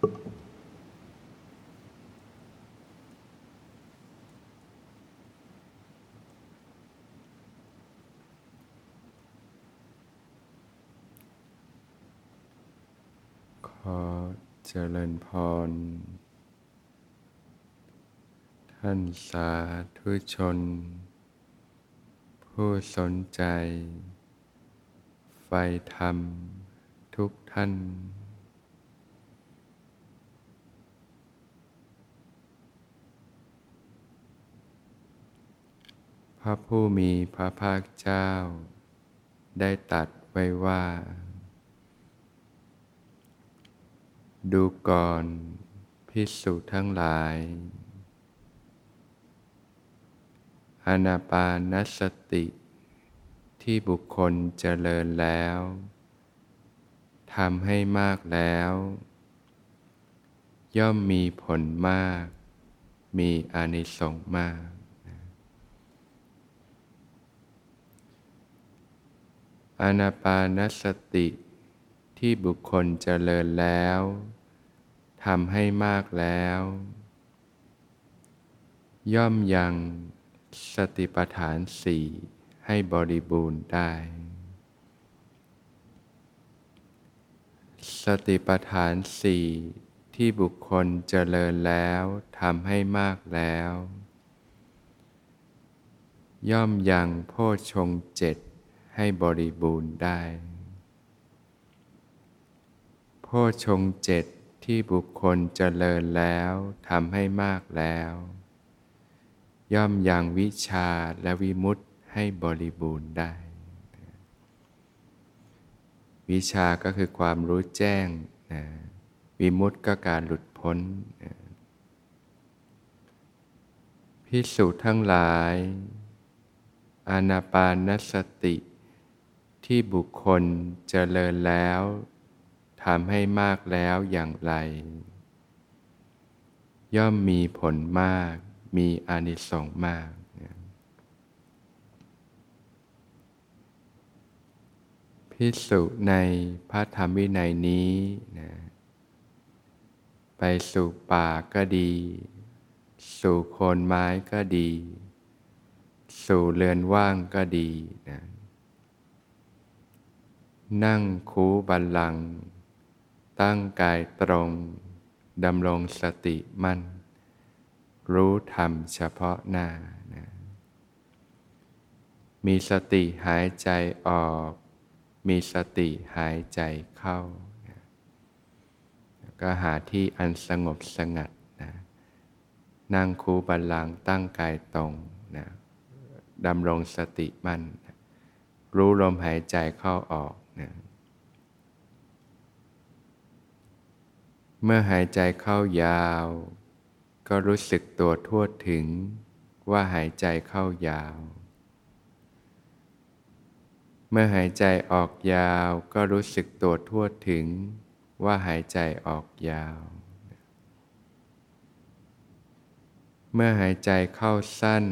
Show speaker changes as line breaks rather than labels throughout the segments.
ขอเจริญพร ท่านสาธุชน ผู้สนใจ ไฟธรรมทุกท่าน ระผู้มีพระภาคเจ้า ได้ตัดไว้ว่า ดูก่อนพิสุทั้งหลายอานาปานสติ ที่บุคคลเจริญแล้วทำให้มากแล้ว ย่อมมีผลมาก มีอานิสงส์มาก อนาปานสติ ที่บุคคลเจริญแล้วทำให้มากแล้ว ย่อมยังสติปัฏฐานสี่ให้บริบูรณ์ได้ สติปัฏฐานสี่ที่บุคคลเจริญแล้วทำให้มากแล้ว ย่อมยังโพชงเจ็ด ให้บริบูรณ์ได้โพชงเจ็ดที่บุคคลเจริญแล้วทำให้มากแล้ว ย่อมยังวิชาและวิมุตติให้บริบูรณ์ได้ วิชาก็คือความรู้แจ้งนะวิมุตติก็การหลุดพ้นนะพิสูจน์ทั้งหลาย อานาปานสติ ที่บุคคลเจริญแล้วทำให้มากแล้วอย่างไร ย่อมมีผลมาก มีอานิสงส์มาก พิสุในพระธรรมวินัยนี้นะไปสู่ป่าก็ดี สู่โคนไม้ก็ดี สู่เรือนว่างก็ดีนะ นั่งคูบันลัง ตั้งกายตรง ดำรงสติมั่น รู้ธรรมเฉพาะหน้านะมีสติหายใจออก มีสติหายใจเข้านะก็หาที่อันสงบสงัดนะนั่งคูบัลลังตั้งกายตรงนะดำรงสติมั่น รู้ลมหายใจเข้าออก นะเมื่อหายใจเข้ายาว ก็รู้สึกตัวทั่วถึงว่าหายใจเข้ายาว เมื่อหายใจออกยาวก็รู้สึกตัวทั่วถึงว่าหายใจออกยาว เมื่อหายใจเข้าสั้น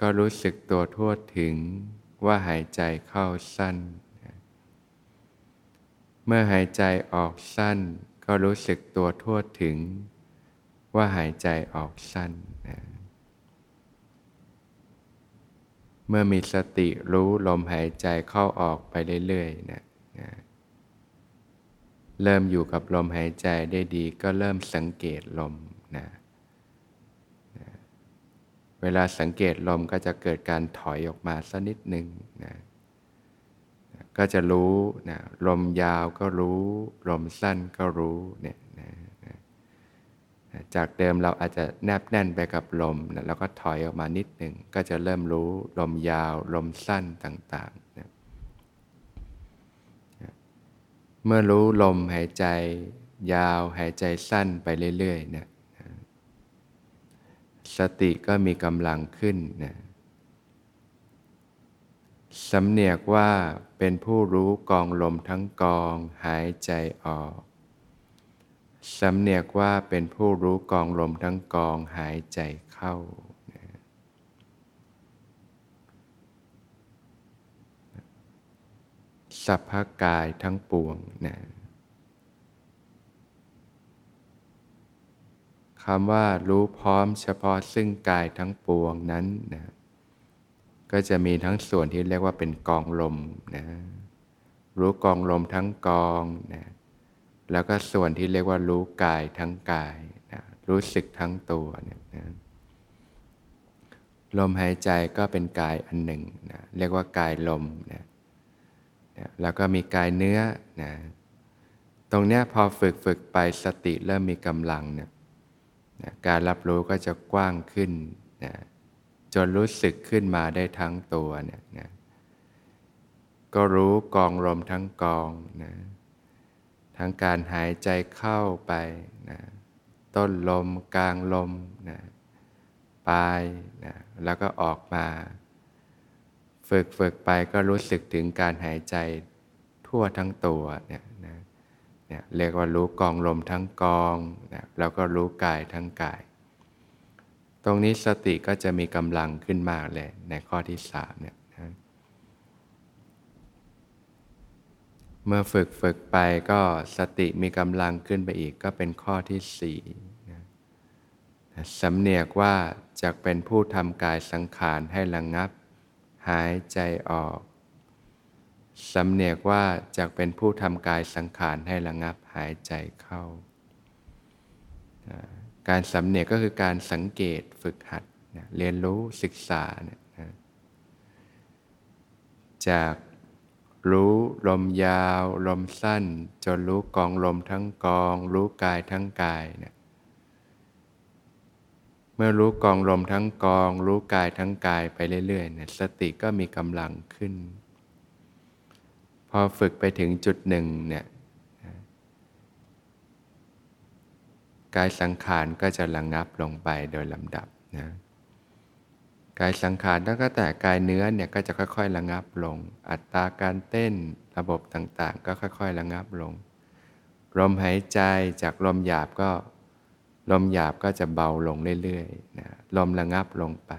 ก็รู้สึกตัวทั่วถึงว่าหายใจเข้าสั้น เมื่อหายใจออกสั้น ก็รู้สึกตัวทั่วถึง ว่าหายใจออกสั้นนะเมื่อมีสติรู้ลมหายใจเข้าออกไปเรื่อยๆนะนะเริ่มอยู่กับลมหายใจได้ดีก็เริ่มสังเกตลมนะนะเวลาสังเกตลมก็จะเกิดการถอยออกมาสักนิดหนึ่งนะ ก็จะรู้นะลมยาวก็รู้ ลมสั้นก็รู้เนี่ยนะจากเดิมเราอาจจะแนบแน่นไปกับลมนะแล้วก็ถอยออกมานิดหนึ่งก็จะเริ่มรู้ลมยาว ลมสั้นต่างๆนะเมื่อรู้ลมหายใจยาวหายใจสั้นไปเรื่อยๆเนี่ยสติก็มีกำลังขึ้นนะ สำเนียกว่าเป็นผู้รู้กองลมทั้งกองหายใจออก สำเนียกว่าเป็นผู้รู้กองลมทั้งกองหายใจเข้า สัพพกายทั้งปวงนะคำว่ารู้พร้อมเฉพาะซึ่งกายทั้งปวงนั้นนะ ก็จะมีทั้งส่วนที่เรียกว่าเป็นกองลมนะรู้กองลมทั้งกองนะแล้วก็ส่วนที่เรียกว่ารู้กายทั้งกายนะรู้สึกทั้งตัวเนี่ยนะลมหายใจก็เป็นกายอันหนึ่งนะเรียกว่ากายลมนะนะแล้วก็มีกายเนื้อนะตรงเนี้ยพอฝึกฝึกไปสติเริ่มมีกำลังเนี่ยนะการรับรู้ก็จะกว้างขึ้นนะ จนรู้สึกขึ้นมาได้ทั้งตัวเนี่ยนะก็รู้กองลมทั้งกองนะทั้งการหายใจเข้าไปนะต้นลมกลางลมนะปลายนะแล้วก็ออกมา ฝึกฝึกไปก็รู้สึกถึงการหายใจทั่วทั้งตัวเนี่ยนะเนี่ยเรียกว่ารู้กองลมทั้งกองนะแล้วก็รู้กายทั้งกาย ตรงนี้สติก็จะมีกำลังขึ้นมากเลยในข้อที่สามเนี่ยนะเมื่อฝึกฝึกไปก็สติมีกำลังขึ้นไปอีกก็เป็นข้อที่สี่นะสำเนียกว่าจะเป็นผู้ทำกายสังขารให้ระงงับ หายใจออกสำเนียกว่าจะเป็นผู้ทำกายสังขารให้ระงับหายใจเข้า การสำเนียกก็คือการสังเกตฝึกหัดเรียนรู้ศึกษานี่ยจากรู้ลมยาว ลมสั้น จนรู้กองลมทั้งกอง รู้กายทั้งกายเนี่ยเมื่อรู้กองลมทั้งกอง รู้กายทั้งกายไปเรื่อยๆเนี่ยสติก็มีกำลังขึ้น พอฝึกไปถึงจุดหนึ่งเนี่ย กายสังขารก็จะระงงับลงไปโดยลำดับนะกายสังขารแล้วก็แต่กายเนื้อเนี่ยก็จะค่อยๆระงับลง อัตราการเต้นระบบต่างๆ ก็ค่อยๆระงับลง ลมหายใจจากลมหยาบก็ลมหยาบก็จะเบาลงเรื่อยๆนะลมระงับลงไป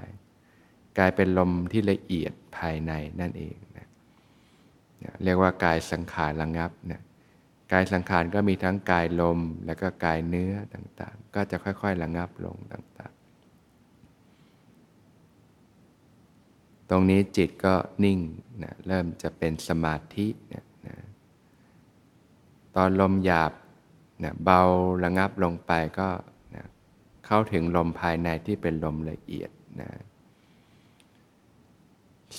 กลายเป็นลมที่ละเอียดภายในนั่นเองนะเรียกว่ากายสังขารระงับนะ กายสังขารก็มีทั้งกายลมแล้วก็กายเนื้อต่างๆ ก็จะค่อยๆระงับลงต่างๆ ตรงนี้จิตก็นิ่งนะเริ่มจะเป็นสมาธินะนะตอนลมหยาบนะเบาระงับลงไปก็นะเข้าถึงลมภายในที่เป็นลมละเอียดนะ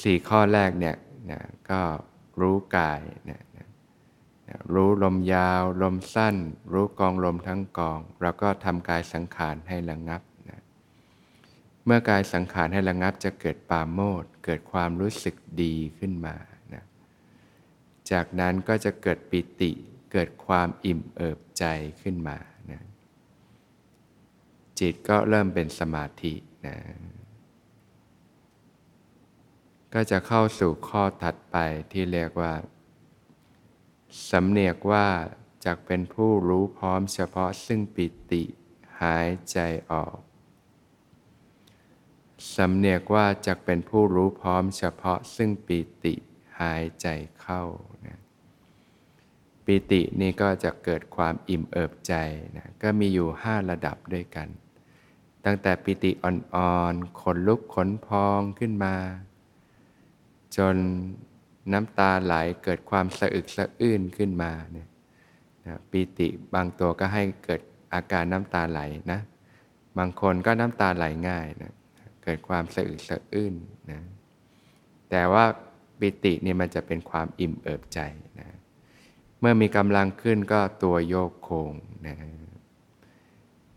สี่ข้อแรกเนี่ยนะก็รู้กายนะ รู้ลมยาว ลมสั้น รู้กองลมทั้งกอง เราก็ทำกายสังขารให้ระงับนะเมื่อกายสังขารให้ระงับจะเกิดปาโมดเกิดความรู้สึกดีขึ้นมานะจากนั้นก็จะเกิดปิติ เกิดความอิ่มเอิบใจขึ้นมานะจิตก็เริ่มเป็นสมาธินะก็จะเข้าสู่ข้อถัดไปที่เรียกว่า สำเนียกว่าจากเป็นผู้รู้พร้อมเฉพาะซึ่งปิติหายใจออก สำเนียกว่าจากเป็นผู้รู้พร้อมเฉพาะซึ่งปิติหายใจเข้านะปิตินี่ก็จะเกิดความอิ่มเอิบใจนะก็มีอยู่ห้าระดับด้วยกัน ตั้งแต่ปิติอ่อนๆขนลุกขนพองขึ้นมา จน น้ำตาไหลเกิดความสะอึกสะอื้นขึ้นมาเนี่ยนะปีติบางตัวก็ให้เกิดอาการน้ำตาไหลนะบางคนก็น้ำตาไหลง่ายนะเกิดความสะอึกสะอื้นนะแต่ว่าปิตินี่มันจะเป็นความอิ่มเอิบใจนะเมื่อมีกำลังขึ้นก็ตัวโยกโคงนะ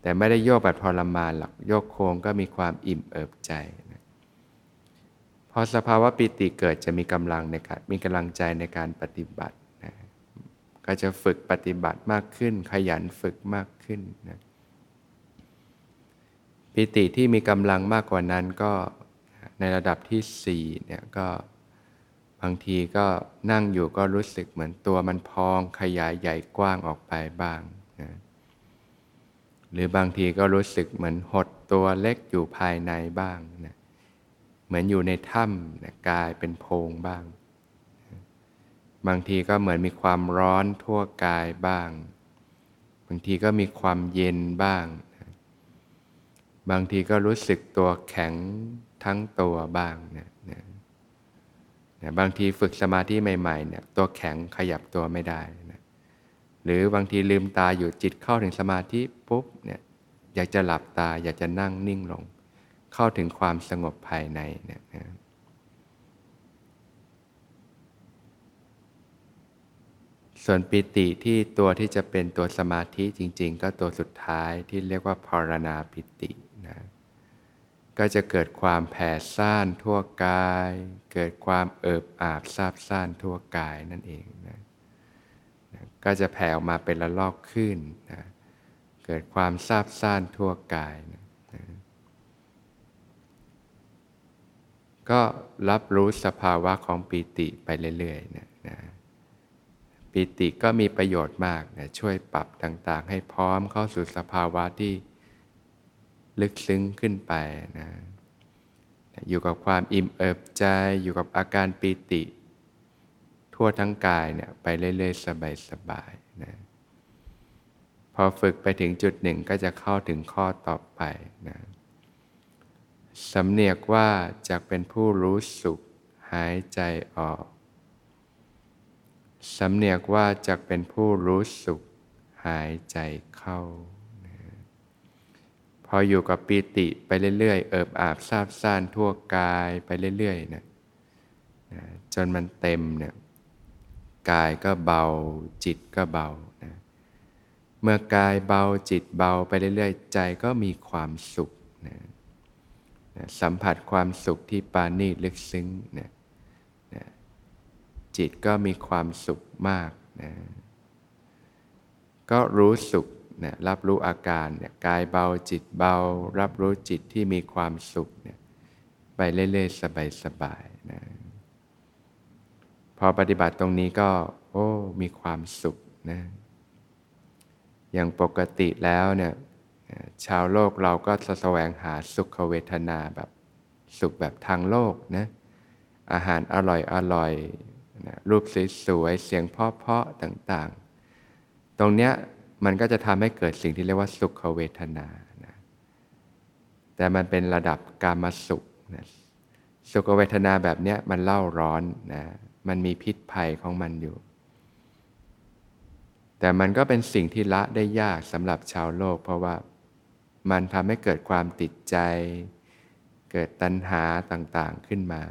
แต่ไม่ได้โยกแบบทรมานหรอกโยกโคงก็มีความอิ่มเอิบใจ พอสภาวะปิติเกิดจะมีกำลังในการมีกำลังใจในการปฏิบัตินะก็จะฝึกปฏิบัติมากขึ้น ขยันฝึกมากขึ้นนะปิติที่มีกำลังมากกว่านั้นก็ในระดับที่สี่เนี่ยก็บางทีก็นั่งอยู่ก็รู้สึกเหมือนตัวมันพองขยายใหญ่กว้างออกไปบ้างนะหรือบางทีก็รู้สึกเหมือนหดตัวเล็กอยู่ภายในบ้างนะ เหมือนอยู่ในถ้ำนะกายเป็นโพรงบ้าง บางทีก็เหมือนมีความร้อนทั่วกายบ้าง บางทีก็มีความเย็นบ้าง บางทีก็รู้สึกตัวแข็งทั้งตัวบ้างนะนะนะบางทีฝึกสมาธิใหม่ๆเนี่ยตัวแข็งขยับตัวไม่ได้นะหรือบางทีลืมตาอยู่จิตเข้าถึงสมาธิปุ๊บเนี่ยอยากจะหลับตาอยากจะนั่งนิ่งลง เข้าถึงความสงบภายในเนี่ยนะส่วนปิติที่ตัวที่จะเป็นตัวสมาธิจริง ๆ ก็ตัวสุดท้ายที่เรียกว่าพารณาปิตินะก็จะเกิดความแผ่ซ่านทั่วกาย เกิดความเอิบอาบซาบซ่านทั่วกายนั่นเองนะนะก็จะแผ่ออกมาเป็นละลอกขึ้นนะเกิดความซาบซ่านทั่วกายนะนะ ก็รับรู้สภาวะของปิติไปเรื่อยๆนะนะปิติก็มีประโยชน์มากนะช่วยปรับต่างๆ ให้พร้อมเข้าสู่สภาวะที่ลึกซึ้งขึ้นไปนะอยู่กับความอิ่มเอิบใจ อยู่กับอาการปิติ ทั่วทั้งกายเนี่ยไปเรื่อยๆ สบายๆนะพอฝึกไปถึงจุดหนึ่งก็จะเข้าถึงข้อต่อไปนะ สำเนียกว่าจะเป็นผู้รู้สุข หายใจออก สำเนียกว่าจะเป็นผู้รู้สุข หายใจเข้า พออยู่กับปีติไปเรื่อย ๆ เอิบอาบซาบซ่านทั่วกายไปเรื่อยๆนะนะจนมันเต็มเนี่ยกายก็เบาจิตก็เบานะเมื่อกายเบาจิตเบาไปเรื่อยๆ ใจก็มีความสุขนะ นะสัมผัสความสุขที่ปานีลึกซึ้งนะจิตก็มีความสุขมากนะก็รู้สุขนะรับรู้อาการเนี่ยกายเบาจิตเบา รับรู้จิตที่มีความสุขเนี่ยไปเรื่อยๆสบายๆนะพอปฏิบัติตรงนี้ก็ โอ้ มีความสุขนะอย่างปกติแล้วเนี่ย ชาวโลกเราก็จะแสวงหาสุขเวทนาแบบสุขแบบทางโลกนะอาหารอร่อยอร่อยนะรูปสวยๆเสียงเพาะๆต่างๆ ตรงเนี้ยมันก็จะทำให้เกิดสิ่งที่เรียกว่าสุขเวทนานะแต่มันเป็นระดับกามสุขนะสุขเวทนาแบบเนี้ยมันเล่าร้อนนะมันมีพิษภัยของมันอยู่ แต่มันก็เป็นสิ่งที่ละได้ยากสำหรับชาวโลก เพราะว่า มันทำให้เกิดความติดใจ เกิดตัณหาต่างๆขึ้นมา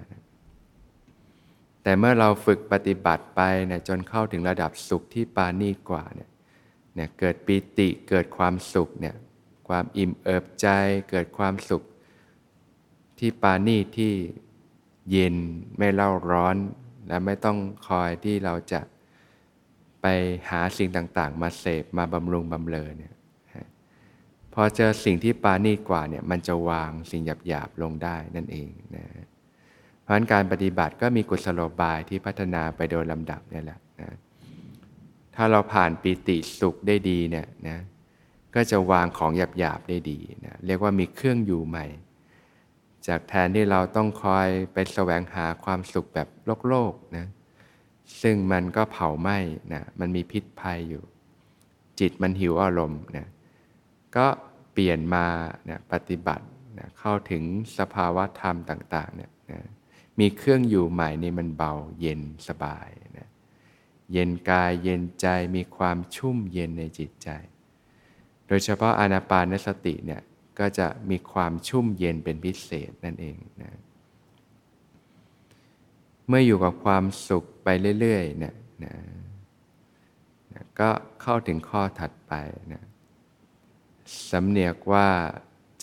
แต่เมื่อเราฝึกปฏิบัติไปเนี่ยจนเข้าถึงระดับสุขที่ปานีกว่าเนี่ยเนี่ยเกิดปีติเกิดความสุขเนี่ยความอิ่มเอิบใจ เกิดความสุข ที่ปานีที่เย็นไม่เล่าร้อน และไม่ต้องคอยที่เราจะไปหาสิ่งต่างๆ มาเสพมาบำรุงบำเรอเนี่ย พอเจอสิ่งที่ปานีกว่าเนี่ยมันจะวางสิ่งหยาบๆลงได้นั่นเองนะเพราะการปฏิบัติก็มีกุศโลบายที่พัฒนาไปโดยลำดับนี่แหละนะถ้าเราผ่านปีติสุขได้ดีเนี่ยนะก็จะวางของหยาบๆได้ดีนะเรียกว่ามีเครื่องอยู่ใหม่ จากแทนที่เราต้องคอยไปแสวงหาความสุขแบบโลกโลกนะซึ่งมันก็เผาไหม้นะมันมีพิษภัยอยู่ จิตมันหิวอารมณ์นะ ก็เปลี่ยนมานะปฏิบัตินะเข้าถึงสภาวะธรรมต่างๆเนี่ยนะมีเครื่องอยู่ใหม่นี่มันเบาเย็นสบายนะเย็นกายเย็นใจมีความชุ่มเย็นในจิตใจ โดยเฉพาะอานาปานสติเนี่ยก็จะมีความชุ่มเย็นเป็นพิเศษนั่นเองนะเมื่ออยู่กับความสุขไปเรื่อยๆเนี่ยนะนะก็เข้าถึงข้อถัดไปนะ สำเนียกว่า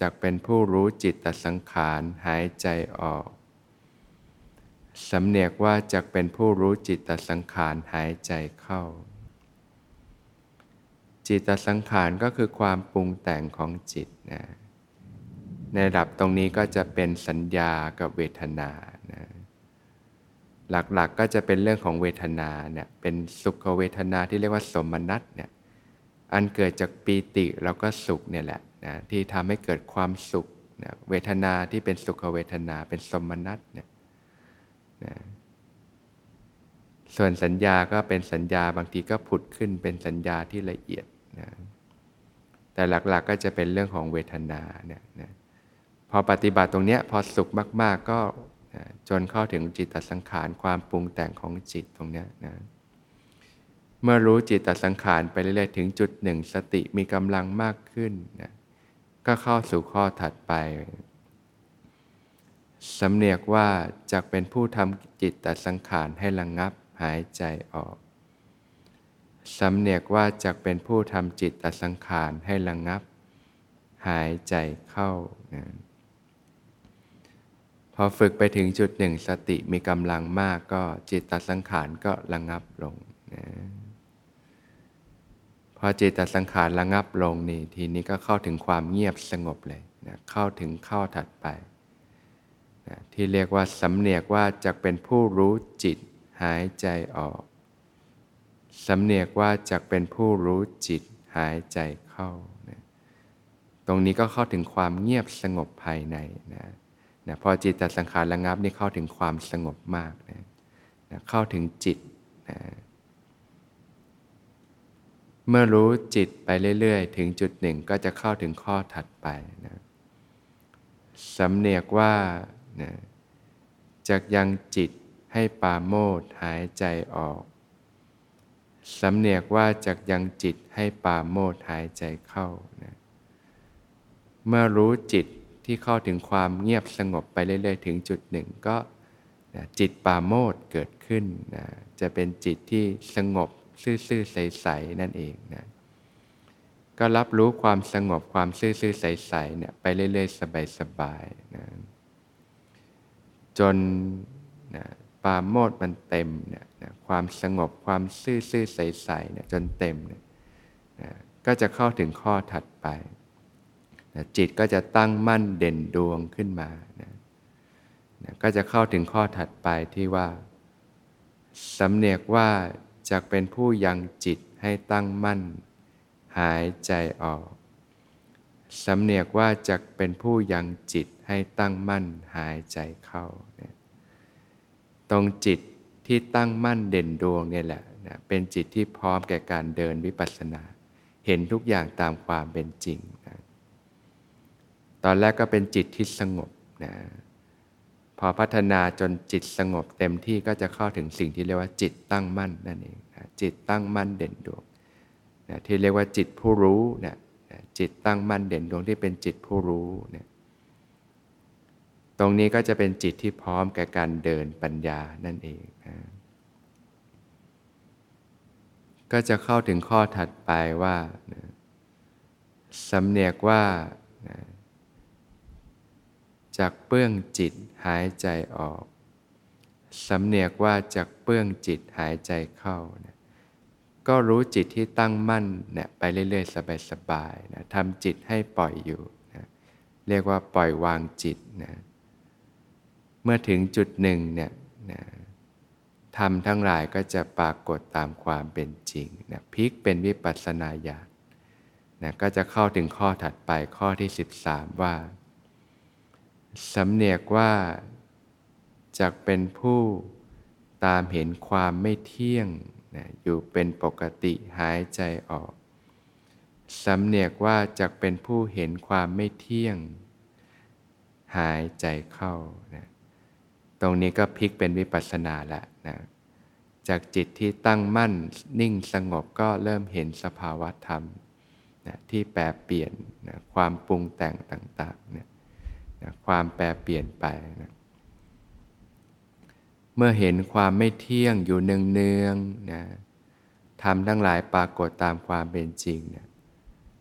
จากเป็นผู้รู้จิตตสังขารหายใจออก สำเนียกว่าจะเป็นผู้รู้จิตตสังขารหายใจเข้า จิตตสังขารก็คือความปรุงแต่งของจิตนะ ในระดับตรงนี้ก็จะเป็นสัญญากับเวทนานะหลักๆกก็จะเป็นเรื่องของเวทนาเนี่ย เป็นสุขเวทนาที่เรียกว่าสมนัตเนี่ย อันเกิดจากปีติแล้วก็สุขเนี่ยแหละนะที่ทำให้เกิดความสุขนะเวทนาที่เป็นสุขเวทนาเป็นสมนัตเนี่ยนะส่วนสัญญาก็เป็นสัญญาบางทีก็ผุดขึ้นเป็นสัญญาที่ละเอียดนะแต่หลักๆกก็จะเป็นเรื่องของเวทนาเนี่ยนะพอปฏิบัติตรงเนี้ยพอสุขมาก ๆ ก็จนเข้าถึงจิตตสังขารความปรุงแต่งของจิตตรงเนี้ยนะ เมื่อรู้จิตตสังขารไปเรื่อยๆ ถึงจุดหนึ่ง สติมีกำลังมากขึ้นนะก็เข้าสู่ข้อถัดไปสำเนียกว่าจะเป็นผู้ทำจิตตสังขารให้ระงงับหายใจออกสำเนียกว่าจะเป็นผู้ทำจิตตสังขารให้ระงงับ หายใจเข้านะพอฝึกไปถึงจุดหนึ่ง สติมีกำลังมากก็จิตตสังขารก็ระงงับลงนะ พอจิตตสังขารระงับลงนี่ทีนี้ก็เข้าถึงความเงียบสงบเลยนะเข้าถึงเข้าถัดไปนะที่เรียกว่าสำเนียกว่าจะเป็นผู้รู้จิตหายใจออกสำเนียกว่าจะเป็นผู้รู้จิตหายใจเข้านะตรงนี้ก็เข้าถึงความเงียบสงบภายในนะนะพอจิตตสังขารระงับนี่เข้าถึงความสงบมากนะนะเข้าถึงจิตนะ เมื่อรู้จิตไปเรื่อยๆ ถึงจุดหนึ่งก็จะเข้าถึงข้อถัดไปนะสำเนียกว่านะจากยังจิตให้ปาโมดหายใจออก สำเนียกว่าจากยังจิตให้ปาโมดหายใจเข้านะเมื่อรู้จิตที่เข้าถึงความเงียบสงบไปเรื่อย ๆ ถึงจุดหนึ่งก็นะจิตปาโมดเกิดขึ้นนะจะเป็นจิตที่สงบ ซื่อๆใสๆนั่นเองนะก็รับรู้ความสงบความซื่อๆใสๆเนี่ยไปเรื่อยๆ สบายๆนะจนนะปาโมดมันเต็มเนี่ยนะความสงบความซื่อๆใสๆเนี่ยจนเต็มเนี่ยนะก็จะเข้าถึงข้อถัดไปนะจิตก็จะตั้งมั่นเด่นดวงขึ้นมานะนะก็จะเข้าถึงข้อถัดไปที่ว่าสำเนียกว่า จะเป็นผู้ยังจิตให้ตั้งมั่น หายใจออก สำเนียกว่าจะเป็นผู้ยังจิตให้ตั้งมั่นหายใจเข้า ตรงจิตที่ตั้งมั่นเด่นดวงเนี่ยแหละนะเป็นจิตที่พร้อมแก่การเดินวิปัสสนา เห็นทุกอย่างตามความเป็นจริงนะตอนแรกก็เป็นจิตที่สงบนะ พอพัฒนาจนจิตสงบเต็มที่ก็จะเข้าถึงสิ่งที่เรียกว่าจิตตั้งมั่นนั่นเองนะจิตตั้งมั่นเด่นดวงนะที่เรียกว่าจิตผู้รู้นะจิตตั้งมั่นเด่นดวงที่เป็นจิตผู้รู้นะตรงนี้ก็จะเป็นจิตที่พร้อมแก่การเดินปัญญานั่นเองนะก็จะเข้าถึงข้อถัดไปว่านะสำเนียกว่านะ จากเปื้องจิตหายใจออก สำเนียกว่าจากเปื้องจิตหายใจเข้านะก็รู้จิตที่ตั้งมั่นเนี่ยไปเรื่อยๆ สบายๆนะทำจิตให้ปล่อยอยู่นะเรียกว่าปล่อยวางจิตนะเมื่อถึงจุดหนึ่งเนี่ยนะทำทั้งหลายก็จะปรากฏตามความเป็นจริงนะพลิกเป็นวิปัสสนาญาณนะก็จะเข้าถึงข้อถัดไปข้อที่ 13 ว่า สำเนียกว่าจะเป็นผู้ตามเห็นความไม่เที่ยงนะอยู่เป็นปกติหายใจออก สำเนียกว่าจะเป็นผู้เห็นความไม่เที่ยง หายใจเข้านะตรงนี้ก็พลิกเป็นวิปัสสนาแล้วนะจากจิตที่ตั้งมั่นนิ่งสงบก็เริ่มเห็นสภาวะธรรมนะที่แปรเปลี่ยนนะความปรุงแต่งต่างๆเนี่ย นะความแปรเปลี่ยนไปนะเมื่อเห็นความไม่เที่ยงอยู่เนืองๆนะทำทั้งหลายปรากฏตามความเป็นจริงนะ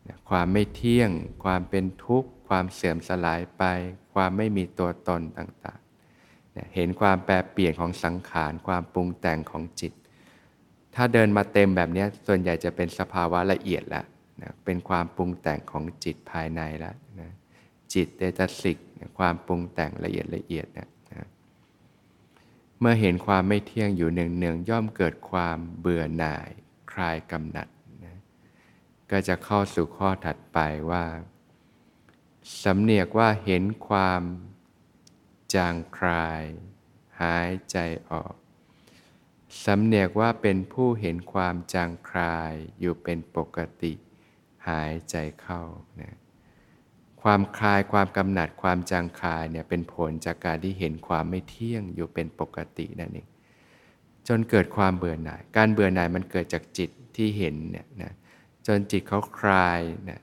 นะความไม่เที่ยง ความเป็นทุกข์ ความเสื่อมสลายไป ความไม่มีตัวตนต่างๆนะเห็นความแปรเปลี่ยนของสังขาร ความปรุงแต่งของจิต ถ้าเดินมาเต็มแบบนี้ส่วนใหญ่จะเป็นสภาวะละเอียดแล้วนะเป็นความปรุงแต่งของจิตภายในแล้วนะ จิตเดตสิกความปรุงแต่งละเอียดละเอียดนะเมื่อเห็นความไม่เที่ยงอยู่เนืองๆย่อมเกิดความเบื่อหน่ายคลายกำหนัดนะก็จะเข้าสู่ข้อถัดไปว่าสำเนียกว่าเห็นความจางคลาย หายใจออกสำเนียกว่าเป็นผู้เห็นความจางคลายอยู่เป็นปกติ หายใจเข้านะ ความคลายความกำหนัดความจางคลายเนี่ยเป็นผลจากการที่เห็นความไม่เที่ยงอยู่เป็นปกตินั่นเองจนเกิดความเบื่อหน่าย การเบื่อหน่ายมันเกิดจากจิตที่เห็นเนี่ยนะจนจิตเขาคลายนะ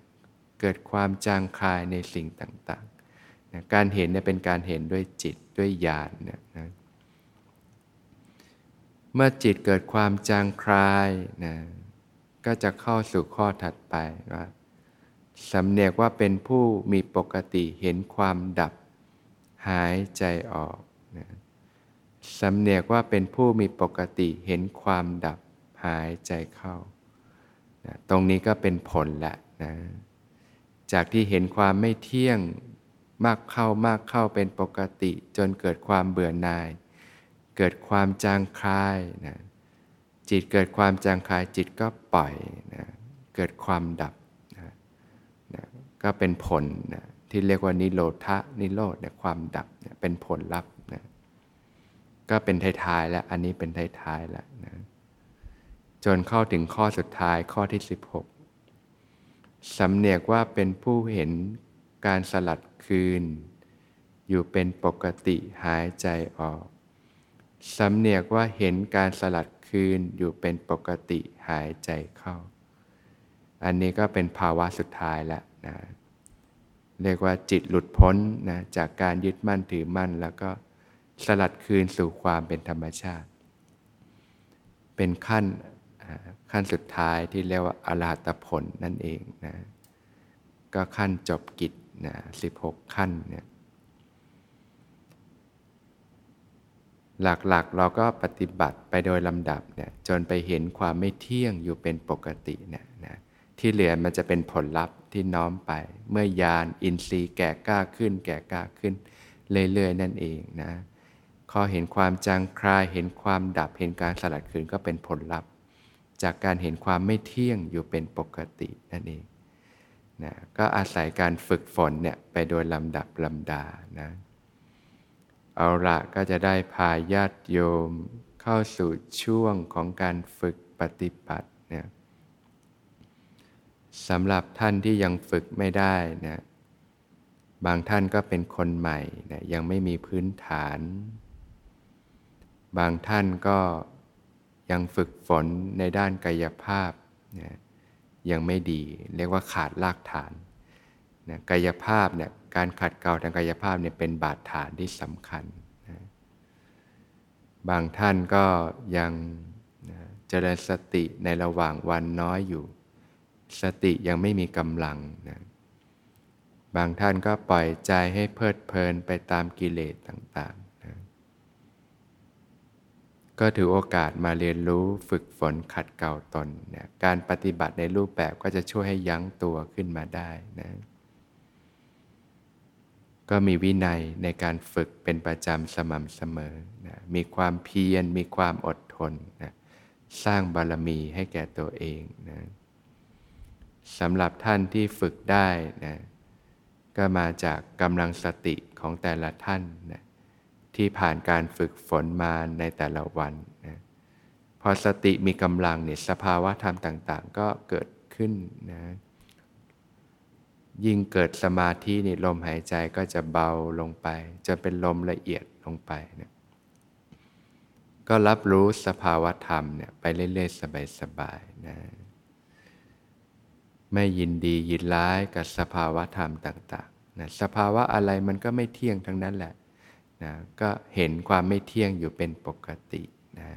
เกิดความจางคลายในสิ่งต่างๆนะการเห็นเนี่ยเป็นการเห็นด้วยจิตด้วยญาณเนี่ยนะเมื่อจิตเกิดความจางคลายนะก็จะเข้าสู่ข้อถัดไปว่า สำเนียกว่าเป็นผู้มีปกติเห็นความดับ หายใจออกนะสำเนียกว่าเป็นผู้มีปกติเห็นความดับ หายใจเข้านะตรงนี้ก็เป็นผลแหละนะจากที่เห็นความไม่เที่ยงมากเข้ามากเข้าเป็นปกติ จนเกิดความเบื่อหน่าย เกิดความจางคลายนะจิตเกิดความจางคลายจิตก็ปล่อยนะเกิดความดับ ก็เป็นผลนะที่เรียกว่านิโรธะนิโรธเนี่ยความดับเนี่ยเป็นผลลัพธ์นะก็เป็นท้ายๆแล้วอันนี้เป็นท้ายๆแล้วนะจนเข้าถึงข้อสุดท้ายข้อที่ 16 สำเนียกว่าเป็นผู้เห็นการสลัดคืน อยู่เป็นปกติหายใจออก สำเนียกว่าเห็นการสลัดคืนอยู่เป็นปกติหายใจเข้า อันนี้ก็เป็นภาวะสุดท้ายแล้ว นะเรียกว่าจิตหลุดพ้นนะจากการยึดมั่นถือมั่น แล้วก็สลัดคืนสู่ความเป็นธรรมชาติ เป็นขั้นขั้นสุดท้ายที่เรียกว่าอรหัตผลนั่นเองนะก็ขั้นจบกิจนะสิบหกขั้นเนี่ยหลักๆ เราก็ปฏิบัติไปโดยลำดับเนี่ยจนไปเห็นความไม่เที่ยงอยู่เป็นปกติเนี่ยนะที่เหลือมันจะเป็นผลลัพธ์ ที่น้อมไป เมื่อยานอินทรีย์แก่กล้าขึ้น แก่กล้าขึ้น เรื่อยๆ นั่นเองนะพอเห็นความจางคลายเห็นความดับเห็นการสลัดคืนก็เป็นผลลัพธ์ จากการเห็นความไม่เที่ยงอยู่เป็นปกตินั่นเองนะก็อาศัยการฝึกฝนเนี่ยไปโดยลำดับลำดานะเอาละก็จะได้พาญาติโยมเข้าสู่ช่วงของการฝึกปฏิบัติเนี่ย สำหรับท่านที่ยังฝึกไม่ได้นะบางท่านก็เป็นคนใหม่นะยังไม่มีพื้นฐาน บางท่านก็ยังฝึกฝนในด้านกายภาพนะยังไม่ดี เรียกว่าขาดรากฐานนะกายภาพเนี่ยการขัดเกลาทางกายภาพเนี่ยเป็นบาดฐานที่สำคัญนะบางท่านก็ยังนะเจริญสติในระหว่างวันน้อยอยู่ สติยังไม่มีกำลังนะบางท่านก็ปล่อยใจให้เพลิดเพลินไปตามกิเลสต่างๆนะก็ถือโอกาสมาเรียนรู้ฝึกฝนขัดเกลาตนนะการปฏิบัติในรูปแบบก็จะช่วยให้ยั้งตัวขึ้นมาได้นะก็มีวินัยในการฝึกเป็นประจำสม่ำเสมอนะมีความเพียร มีความอดทนนะสร้างบารมีให้แก่ตัวเองนะ สำหรับท่านที่ฝึกได้นะก็มาจากกำลังสติของแต่ละท่านนะที่ผ่านการฝึกฝนมาในแต่ละวันนะพอสติมีกำลังเนี่ยสภาวะธรรมต่าง ๆ ก็เกิดขึ้นนะยิ่งเกิดสมาธินี่ลมหายใจก็จะเบาลงไปจนเป็นลมละเอียดลงไปนี่ยก็รับรู้สภาวะธรรมเนี่ยไปเรื่อยๆ สบายๆนะ ไม่ยินดียินร้ายกับสภาวะธรรมต่างๆนะสภาวะอะไรมันก็ไม่เที่ยงทั้งนั้นแหละนะก็เห็นความไม่เที่ยงอยู่เป็นปกตินะ